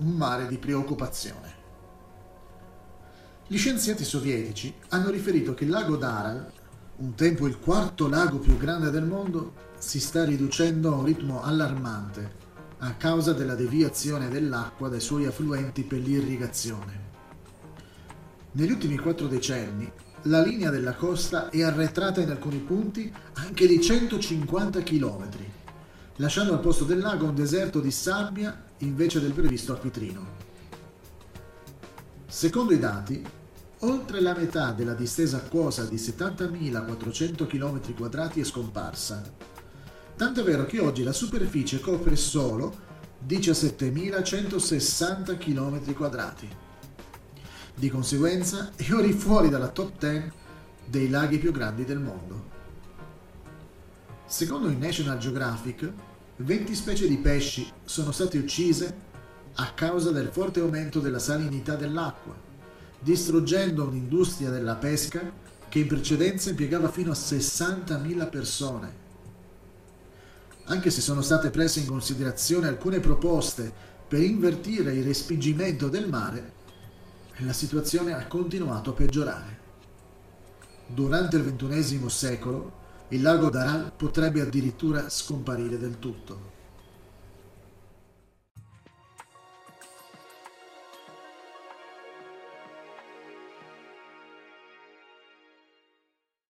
un mare di preoccupazione. Gli scienziati sovietici hanno riferito che il lago d'Aral, un tempo il quarto lago più grande del mondo, si sta riducendo a un ritmo allarmante a causa della deviazione dell'acqua dai suoi affluenti per l'irrigazione. Negli ultimi quattro decenni la linea della costa è arretrata in alcuni punti anche di 150 km, lasciando al posto del lago un deserto di sabbia invece del previsto acquitrino. Secondo i dati, Oltre la metà della distesa acquosa di 70.400 km2 è scomparsa. Tanto è vero che oggi la superficie copre solo 17.160 km2. Di conseguenza è ora fuori dalla top 10 dei laghi più grandi del mondo. Secondo il National Geographic, 20 specie di pesci sono state uccise a causa del forte aumento della salinità dell'acqua distruggendo un'industria della pesca che in precedenza impiegava fino a 60.000 persone. Anche se sono state prese in considerazione alcune proposte per invertire il respingimento del mare, la situazione ha continuato a peggiorare. Durante il XXI secolo il lago d'Aral potrebbe addirittura scomparire del tutto.